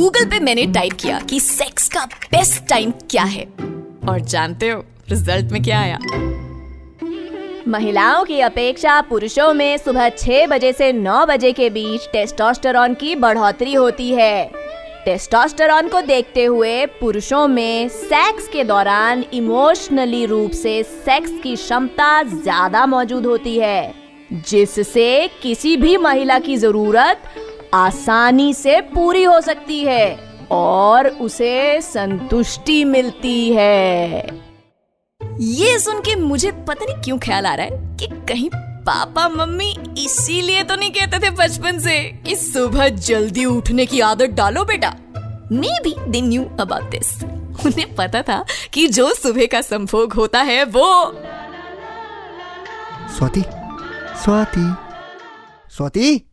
Google पे मैंने type किया कि सेक्स का बेस्ट टाइम क्या है। और जानते हो रिज़ल्ट में क्या आया? महिलाओं की अपेक्षा पुरुषों में सुबह छह बजे से नौ बजे के बीच टेस्टोस्टेरोन की बढ़ोतरी होती है। टेस्टोस्टेरोन को देखते हुए पुरुषों में सेक्स के दौरान इमोशनली रूप से सेक्स की क्षमता ज़्यादा मौजूद होती है, जिससे किसी भी महिला की ज़रूरत आसानी से पूरी हो सकती है और उसे संतुष्टि मिलती है। ये सुन के मुझे पता नहीं क्यों ख्याल आ रहा है कि कहीं पापा मम्मी इसीलिए तो नहीं कहते थे बचपन से कि सुबह जल्दी उठने की आदत डालो बेटा। Maybe they knew about this उन्हें पता था कि जो सुबह का संभोग होता है वो स्वाति स्वाति स्वाति।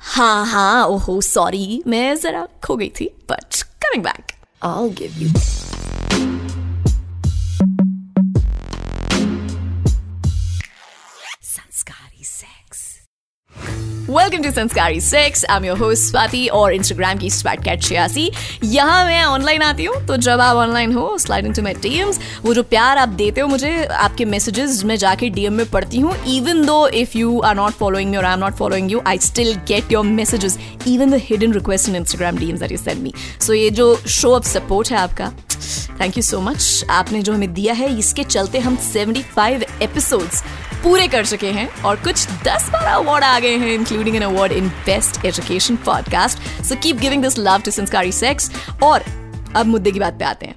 हाँ हाँ ओहो सॉरी मैं जरा खो गई थी but coming back I give you welcome to Sanskari sex I am your host Swati और इंस्टाग्राम की स्वैट कैट छियासी यहाँ मैं ऑनलाइन आती हूँ तो जब आप ऑनलाइन हो स्लाइड इनटू माय डीएम्स वो जो प्यार आप देते हो मुझे, आपके मैसेजेस मैं जाके डीएम में पढ़ती हूँ even though if you are not following me और I am not following you I still get your messages even the hidden request in Instagram DMs that you send me so ये जो show off support है आपका thank you so much आपने जो हमें दिया है, इसके चलते हम 75 एपिसोड्स पूरे कर चुके हैं और कुछ 10-12 अवार्ड आ गए हैं including an award in best education podcast so keep giving this love to Sanskari sex और अब मुद्दे की बात पे आते हैं।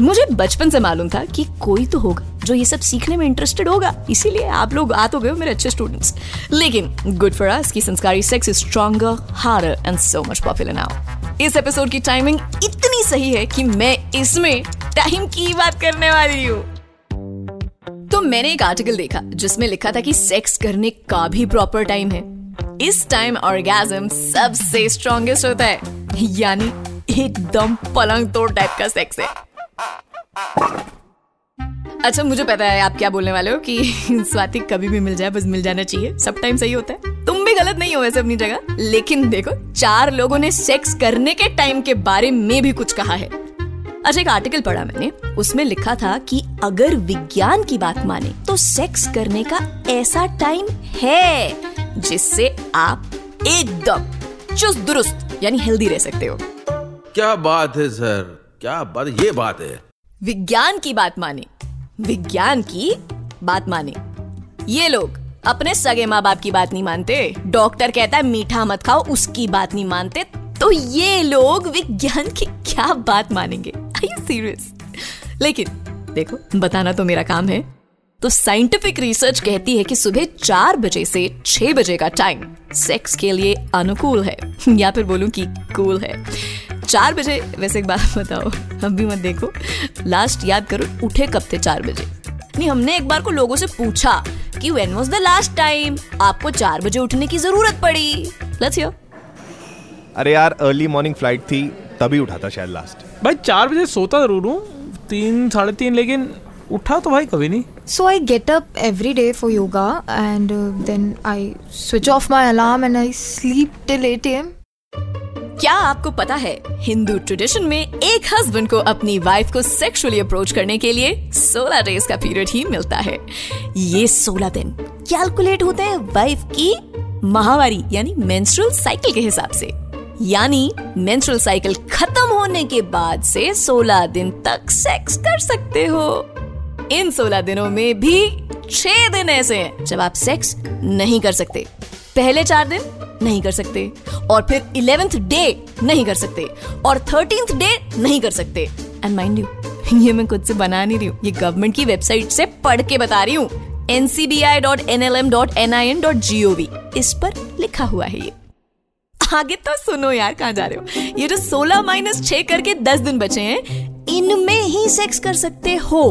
मुझे बचपन से मालूम था कि कोई तो होगा जो ये सब सीखने में इंटरेस्टेड होगा। इसीलिए आप लोग आ तो गए हो मेरे अच्छे स्टूडेंट्स लेकिन गुड फॉर अस की Sanskari sex is stronger harder and so much popular now इस एपिसोड की टाइमिंग इतनी सही है कि मैं इसमें टाइम की बात करने वाली हूँ। तो मैंने एक आर्टिकल देखा, जिसमें लिखा था कि सेक्स करने का भी प्रॉपर टाइम है। इस टाइम ऑर्गेजम सबसे स्ट्रॉन्गेस्ट होता है। यानी एकदम पलंग तोड़ टाइप का सेक्स है। अच्छा मुझे पता है आप क्या बोलने वाले हो, कि स्वाति कभी भी मिल जाए, बस मिल जाना चाहिए। सब टाइम सही होता है। तुम भी गलत नहीं हो वैसे अपनी जगह। लेकिन देखो, चार लोगों ने सेक्स करने के टाइम के बारे में भी कुछ कहा है। अच्छा एक आर्टिकल पढ़ा मैंने। उसमें लिखा था कि अगर विज्ञान की बात माने तो सेक्स करने का ऐसा टाइम है जिससे आप एकदम चुस्त दुरुस्त यानी हेल्दी रह सकते हो। क्या बात है सर क्या बात ये बात है। विज्ञान की बात माने विज्ञान की बात माने। ये लोग अपने सगे माँ बाप की बात नहीं मानते। डॉक्टर कहता है मीठा मत खाओ उसकी बात नहीं मानते तो ये लोग विज्ञान की क्या बात मानेंगे? आई यू सीरियस लेकिन, देखो, बताना तो मेरा काम है। तो साइंटिफिक रिसर्च कहती है कि सुबह चार बजे से छह बजे का टाइम सेक्स के लिए अनुकूल है। या फिर बोलूँ कि कूल है। चार बजे, वैसे एक बात बताओ हम भी मत देखो। लास्ट याद करो, उठे कब थे चार बजे? नहीं, हमने एक बार को लोगों से पूछा कि when was the last time आपको चार बजे उठने की ज़रूरत पड़ी? लेट्स हियर अरे यार अर्ली मॉर्निंग फ़्लाइट थी तभी उठा था शायद लास्ट भाई चार बजे सोता ज़रूर हूँ तीन साढ़े तीन लेकिन उठा तो भाई कभी नहीं। So I get up every day for yoga and uh, then I switch off my alarm and I sleep till 8 am. क्या आपको पता है हिंदू ट्रेडिशन में एक हस्बैंड को अपनी वाइफ को सेक्सुअली अप्रोच करने के लिए 16 डेज़ का पीरियड ही मिलता है। ये 16 दिन कैलकुलेट होते हैं वाइफ की माहवारी यानी मेंस्ट्रुअल साइकिल के हिसाब से। यानी मेंस्ट्रुअल साइकिल खत्म होने के बाद से 16 दिन तक सेक्स कर सकते हो। इन 16 दिनों में भी 6 दिन ऐसे हैं जब आप सेक्स नहीं कर सकते। पहले चार दिन नहीं कर सकते और फिर इलेवेंथ डे नहीं कर सकते और थर्टींथ डे नहीं कर सकते। एंड माइंड यू ये मैं खुद से बना नहीं रही हूँ। ये गवर्नमेंट की वेबसाइट से पढ़ के बता रही हूँ। Ncbi.nlm.nin.gov इस पर लिखा हुआ है ये। आगे तो सुनो यार, कहाँ जा रहे हो? ये जो 16 माइनस छह करके 10 दिन बचे हैं, इनमें ही सेक्स कर सकते हो।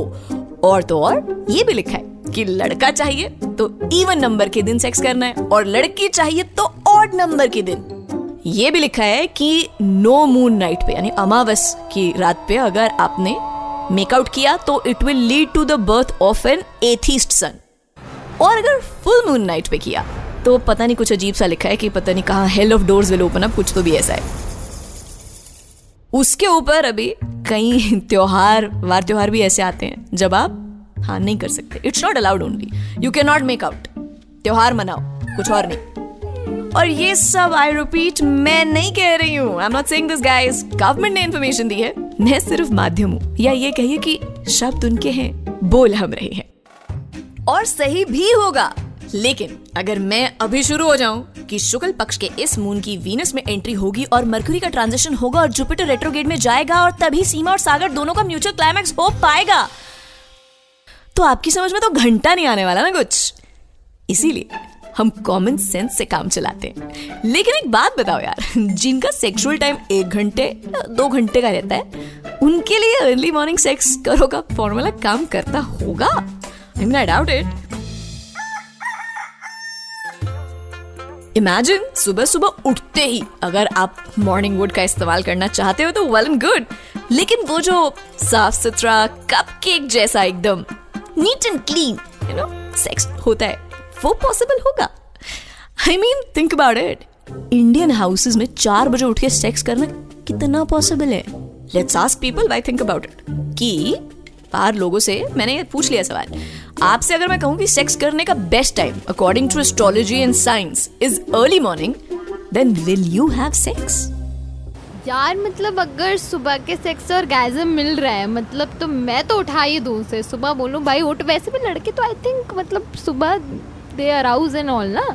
और तो और, ये भी लिखा है कि लड़का चाहिए तो इवन नंबर के दिन सेक्स करना है, और लड़की चाहिए तो ऑड नंबर के दिन। ये भी लिखा है कि नो मून नाइट पे, यानी अमावस की रात पे अगर आपने मेकआउट किया तो it will lead to the birth of an atheist son और अगर फुल मून नाइट पे किया तो पता नहीं कुछ अजीब सा लिखा है कि पता नहीं कहाँ hell of doors will open up कुछ तो भी ऐसा है। उसके ऊपर अभी कई त्योहार, वार त्योहार भी ऐसे आते हैं, जब आप हाँ नहीं कर सकते। It's not allowed only you can not make out त्योहार मनाओ, कुछ और नहीं। और ये सब आई रिपीट मैं नहीं कह रही हूँ। I am not saying this guys government ने इन्फॉर्मेशन दी है। मैं सिर्फ़ माध्यम हूँ। या ये कहिए कि शब्द उनके हैं, बोल हम रहे हैं। और सही भी होगा। लेकिन अगर मैं अभी शुरू हो जाऊँ कि शुक्ल पक्ष के इस मून की वीनस में एंट्री होगी और मरकुरी का ट्रांजिशन होगा और जुपिटर रेट्रोगेट में जाएगा और तभी सीमा और सागर दोनों का म्यूचुअल क्लाइमैक्स हो पाएगा। तो आपकी समझ में तो घंटा नहीं आने वाला ना कुछ। इसीलिए हम कॉमन सेंस से काम चलाते हैं। लेकिन एक बात बताओ यार, जिनका सेक्सुअल टाइम एक घंटे, दो घंटे का रहता है, उनके लिए अर्ली मॉर्निंग सेक्स करो का फॉर्मूला काम करता होगा? I mean I doubt it imagine सुबह सुबह उठते ही अगर आप मॉर्निंग वुड का इस्तेमाल करना चाहते हो तो वेल एंड गुड लेकिन वो जो साफ़ सुथरा कप केक जैसा एकदम neat and clean you know sex होता है, वो पॉसिबल होगा। I mean think about it Indian houses में चार बजे उठ के सेक्स करना कितना पॉसिबल है। Let's ask people why think about it कि बाहर लोगों से मैंने पूछ लिया सवाल। आपसे अगर मैं कहूँ कि सेक्स करने का best time according to astrology and science is early morning then will you have sex यार मतलब अगर सुबह के सेक्स और गैजम मिल रहा है मतलब तो मैं तो उठा ही दूँ से सुबह बोलूँ, भाई, उठ। वैसे भी लड़के तो आई थिंक मतलब सुबह दे अराउज एंड ऑल ना?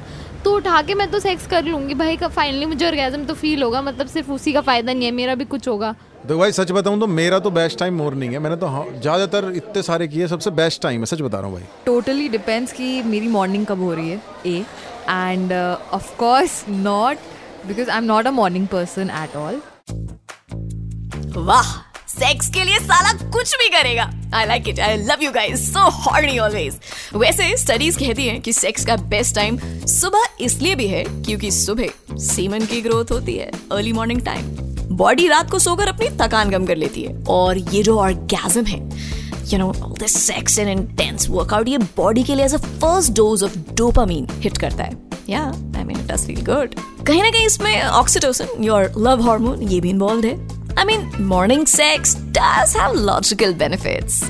तो उठा के मैं तो सेक्स कर लूँगी। भाई, का फाइनली मुझे ऑर्गेजम तो फील होगा मतलब सिर्फ़ उसी का फ़ायदा नहीं है, मेरा भी कुछ होगा। तो भाई सच बताऊँ तो मेरा तो बेस्ट टाइम मॉर्निंग है। मैंने तो हाँ, ज़्यादातर इतने सारे किए सबसे बेस्ट टाइम है सच बता रहा हूँ भाई। टोटली डिपेंड्स कि मेरी मॉर्निंग कब हो रही है a and of course not because I am not a morning person at all वाह सेक्स के लिए साला कुछ भी करेगा। I like it I love you guys so horny always वैसे स्टडीज़ कहती हैं कि सेक्स का बेस्ट टाइम सुबह इसलिए भी है क्योंकि सुबह सीमन की ग्रोथ होती है अर्ली मॉर्निंग टाइम बॉडी रात को सोकर अपनी थकान कम कर लेती है। और ये जो ऑर्गेजम है you know this sex and intense workout ये बॉडी के लिए as a first dose of dopamine hit करता है। या I mean it does feel good कहीं ना कहीं इसमें ऑक्सीटोसिन योर लव हार्मोन ये भी इन्वॉल्व है। I mean morning sex does have logical benefits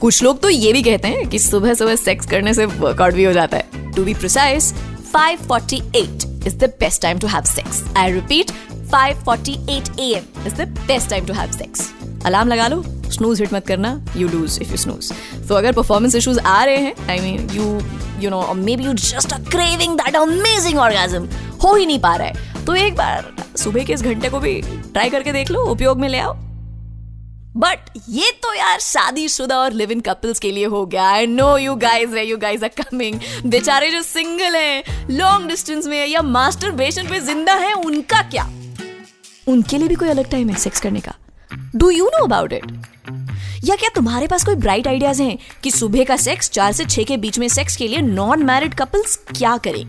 कुछ लोग तो ये भी कहते हैं कि सुबह सुबह सेक्स करने से वर्कआउट भी हो जाता है। To be precise 5:48 is the best time to have sex. I repeat, 5:48 a.m. is the best time to have sex. Alarm लगा लो स्नूज हिट मत करना you lose if you snooze तो अगर परफॉर्मेंस इश्यूज़ आ रहे हैं I mean you you know maybe you just craving that amazing orgasm हो ही नहीं पा रहा है। तो एक बार सुबह के इस घंटे को भी ट्राई करके देख लो, उपयोग में ले आओ। बट ये तो यार शादीशुदा और लिव इन कपल्स के लिए हो गया। I know you guys you guys are coming बेचारे जो सिंगल हैं लॉन्ग डिस्टेंस में या मास्टर बेशन पे ज़िंदा है, उनका क्या? उनके लिए भी कोई अलग टाइम है सेक्स करने का। Do you know about it या क्या तुम्हारे पास कोई ब्राइट आइडियाज़ हैं कि सुबह का सेक्स चार से छह के बीच में सेक्स के लिए नॉन मैरिड कपल्स क्या करें?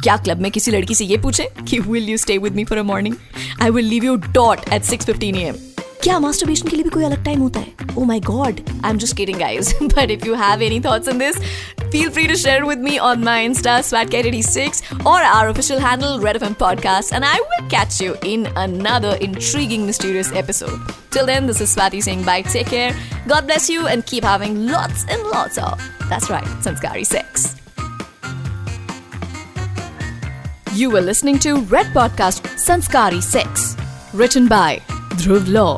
क्या क्लब में किसी लड़की से ये पूछे कि will you stay with me for a morning I will leave you dot at six fifteen A M क्या मास्टरबेशन के लिए भी कोई अलग टाइम होता है oh my God I am just kidding guys but if you have any thoughts on this feel free to share with me on my Insta, SwatCat86, or our official handle, Red FM Podcast, and I will catch you in another intriguing, mysterious episode. Till then, this is Swati saying bye, take care, God bless you, and keep having lots and lots of, that's right, Sanskari sex. You were listening to Red Podcast Sanskari Sex, written by Dhruv Law,